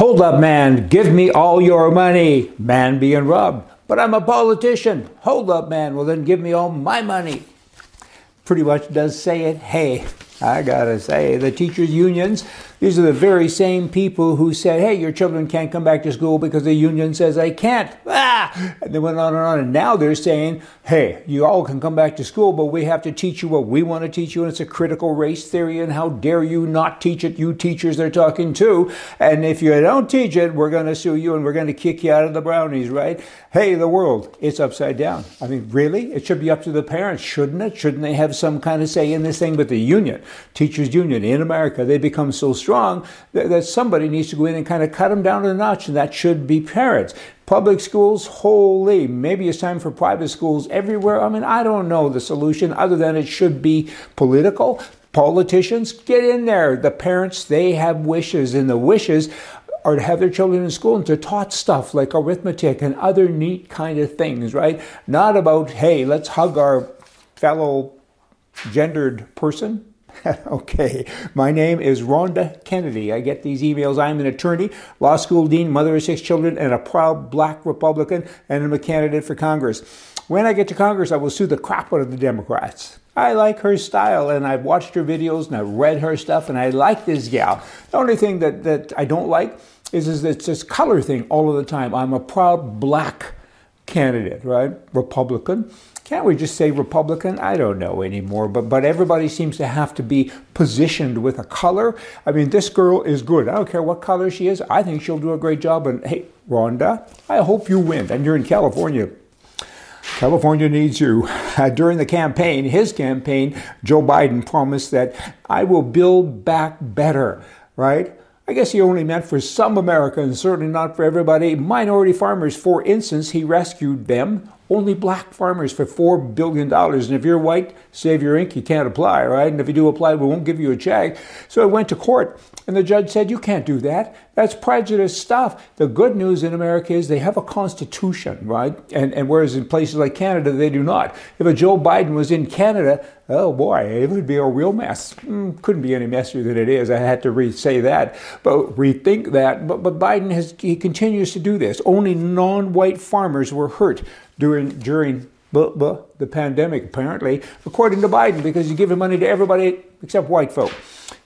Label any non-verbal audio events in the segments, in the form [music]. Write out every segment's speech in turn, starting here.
Hold up, man, give me all your money. Man being robbed. But I'm a politician. Hold up, man, well then give me all my money. Pretty much does say it. Hey, I gotta say, the teachers' unions, these are the very same people who said, hey, your children can't come back to school because the union says they can't. Ah! And they went on and on. And now they're saying, hey, you all can come back to school, but we have to teach you what we want to teach you. And it's a critical race theory. And how dare you not teach it, you teachers they're talking to. And if you don't teach it, we're going to sue you and we're going to kick you out of the brownies, right? Hey, the world, it's upside down. I mean, really? It should be up to the parents, shouldn't it? Shouldn't they have some kind of say in this thing? But the union, teachers union in America, they become so strong that, that somebody needs to go in and kind of cut them down a notch, and that should be parents. Public schools, holy, maybe it's time for private schools everywhere. I mean, I don't know the solution other than it should be political. Politicians, get in there. The parents, they have wishes, and the wishes are to have their children in school and to taught stuff like arithmetic and other neat kind of things, right? Not about, hey, let's hug our fellow gendered person. [laughs] okay, my name is Ronda Kennedy. I get these emails. I'm an attorney, law school dean, mother of six children, and a proud black Republican, and I'm a candidate for Congress. When I get to Congress, I will sue the crap out of the Democrats. I like her style, and I've watched her videos and I've read her stuff, and I like this gal. The only thing that, that I don't like is, is it's this color thing all of the time. I'm a proud black candidate, right? Republican. Can't we just say Republican? I don't know anymore, but but everybody seems to have to be positioned with a color. I mean, this girl is good. I don't care what color she is. I think she'll do a great job. And hey, Ronda, I hope you win. And you're in California. California needs you. Uh, during the campaign, his campaign, Joe Biden promised that I will build back better, right? I guess he only meant for some Americans, certainly not for everybody. Minority farmers, for instance, he rescued them. Only black farmers for $4 billion. And if you're white, save your ink, you can't apply, right? And if you do apply, we won't give you a check. So I went to court, and the judge said, You can't do that. That's prejudice stuff. The good news in America is they have a constitution, right? And, and whereas in places like Canada, they do not. If a Joe Biden was in Canada, oh boy, it would be a real mess. Mm, couldn't be any messier than it is. I had to re say that, but rethink that. But, but Biden has, he continues to do this. Only non white farmers were hurt during during the pandemic, apparently, according to Biden, because he's giving money to everybody except white folk.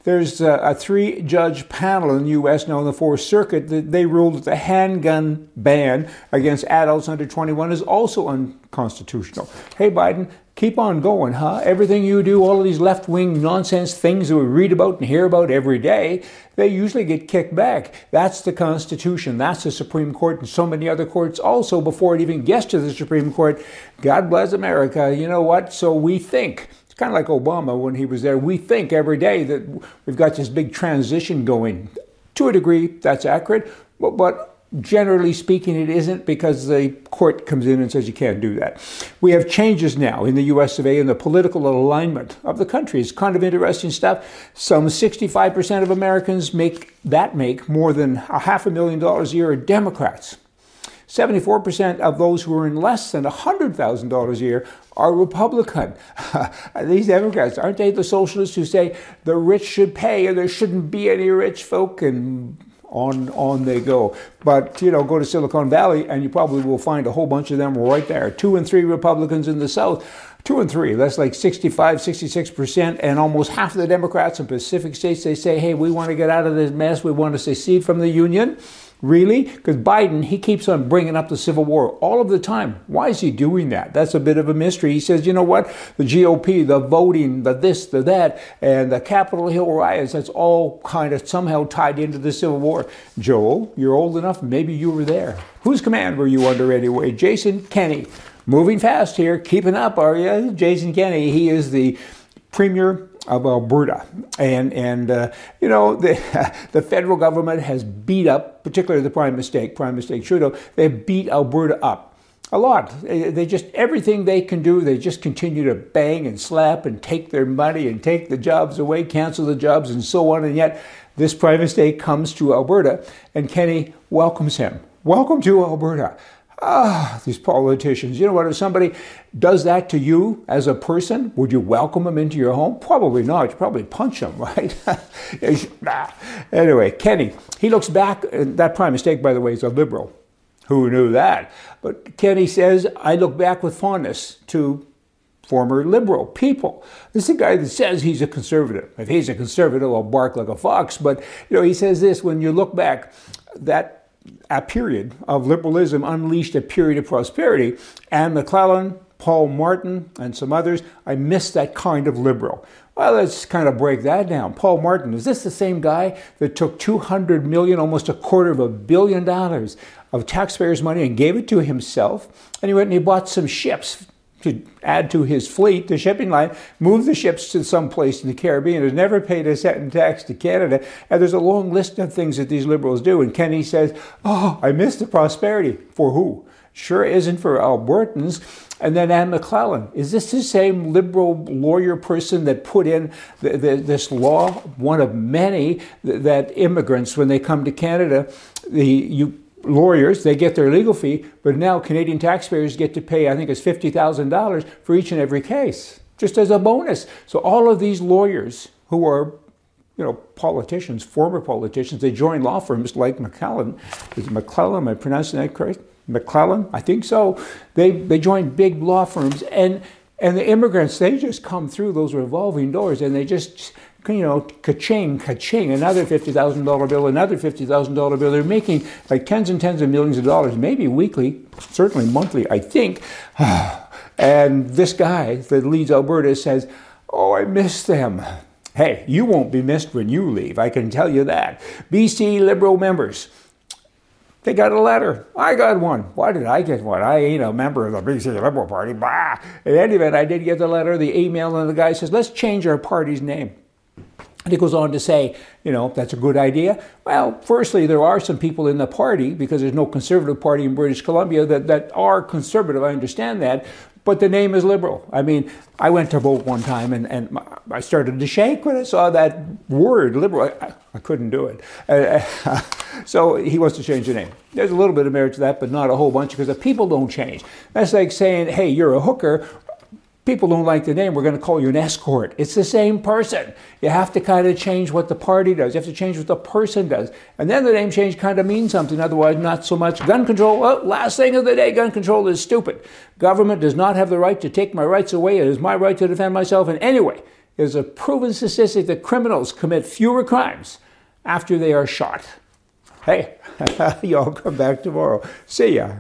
There's a, three judge panel in the U.S. now in the Fourth Circuit that they ruled that the handgun ban against adults under 21 is also unconstitutional. Hey, Biden, keep on going, huh? Everything you do, all of these left wing nonsense things that we read about and hear about every day, they usually get kicked back. That's the Constitution. That's the Supreme Court and so many other courts also before it even gets to the Supreme Court. God bless America. You know what? So we think. It's kind of like Obama when he was there. We think every day that we've got this big transition going. To a degree, that's accurate, but, but generally speaking, it isn't because the court comes in and says you can't do that. We have changes now in the US of A in the political alignment of the country. It's kind of interesting stuff. Some 65% of Americans make that make more than a half a million dollars a year are Democrats. 74% of those who earn less than $100,000 a year are Republican. [laughs] These Democrats, aren't they the socialists who say the rich should pay and there shouldn't be any rich folk and on on they go. But you know, go to Silicon Valley and you probably will find a whole bunch of them right there. Two and three Republicans in the South. Two and three, that's like 65, 66%, and almost half of the Democrats in Pacific states, they say, hey, we want to get out of this mess, we want to secede from the Union. Really? Because Biden, he keeps on bringing up the Civil War all of the time. Why is he doing that? That's a bit of a mystery. He says, you know what? The GOP, the voting, the this, the that, and the Capitol Hill riots, that's all kind of somehow tied into the Civil War. Joel, you're old enough, maybe you were there. Whose command were you under anyway? Jason Kenney. Moving fast here, keeping up, are you? Jason Kenney, he is the premier of Alberta. And, and uh, you know, the, [laughs] the federal government has beat up, particularly the Prime Mistake, Prime Mistake Trudeau, they beat Alberta up a lot. They just, everything they can do, they just continue to bang and slap and take their money and take the jobs away, cancel the jobs, and so on. And yet, this Prime Mistake comes to Alberta, and Kenney welcomes him. Welcome to Alberta. Ah, these politicians. You know what? If somebody does that to you as a person, would you welcome them into your home? Probably not. You'd probably punch them, [laughs] right? anyway, Kenney, he looks back. That prime mistake, by the way, is a liberal. Who knew that? But Kenney says, I look back with fondness to former liberal people. This is a guy that says he's a conservative. If he's a conservative, I'll bark like a fox. But you know, he says this: when you look back, that a period of liberalism unleashed a period of prosperity. and McLellan, Paul Martin, and some others, I miss that kind of liberal. Well, let's kind of break that down. Paul Martin, is this the same guy that took 200 million, almost a quarter of a billion dollars of taxpayers' money and gave it to himself? And he went and he bought some ships to add to his fleet, the shipping line, moved the ships to some place in the Caribbean, has never paid a cent in tax to Canada. And there's a long list of things that these liberals do. And Kenney says, Oh, I miss the prosperity. For who? Sure isn't for Albertans. And then Anne McLellan. Is this the same liberal lawyer person that put in the, the, this law, one of many, that immigrants, when they come to Canada, the, you lawyers, they get their legal fee, but now Canadian taxpayers get to pay, I think it's $50,000 for each and every case, just as a bonus. So all of these lawyers who are you know, politicians, former politicians, they join law firms like McLellan. Is McLellan, am I pronouncing that correct? McLellan, I think so. They, they join big law firms and and the immigrants, they just come through those revolving doors and they just you know, ka-ching, ka-ching, another $50,000 bill, another $50,000 bill. They're making like tens and tens of millions of dollars, maybe weekly, certainly monthly, I think. [sighs] and this guy that leads Alberta says, oh, I miss them. Hey, you won't be missed when you leave, I can tell you that. BC Liberal members, they got a letter. I got one. Why did I get one? I ain't a member of the BC Liberal Party. Bah. In any event, I did get the letter, the email, and the guy says, let's change our party's name. And he goes on to say, you know, that's a good idea. Well, firstly, there are some people in the party, because there's no conservative party in British Columbia, that, that are conservative. I understand that. But the name is liberal. I mean, I went to vote one time and, and I started to shake when I saw that word, liberal. I, I couldn't do it. Uh, [laughs] so he wants to change the name. There's a little bit of merit to that, but not a whole bunch because the people don't change. That's like saying, hey, you're a hooker people don't like the name, we're going to call you an escort. It's the same person. You have to kind of change what the party does. You have to change what the person does. And then the name change kind of means something. Otherwise, not so much. Gun control, well, last thing of the day, gun control is stupid. Government does not have the right to take my rights away. It is my right to defend myself. And anyway, there's a proven statistic that criminals commit fewer crimes after they are shot. Hey, [laughs] y'all come back tomorrow. See ya.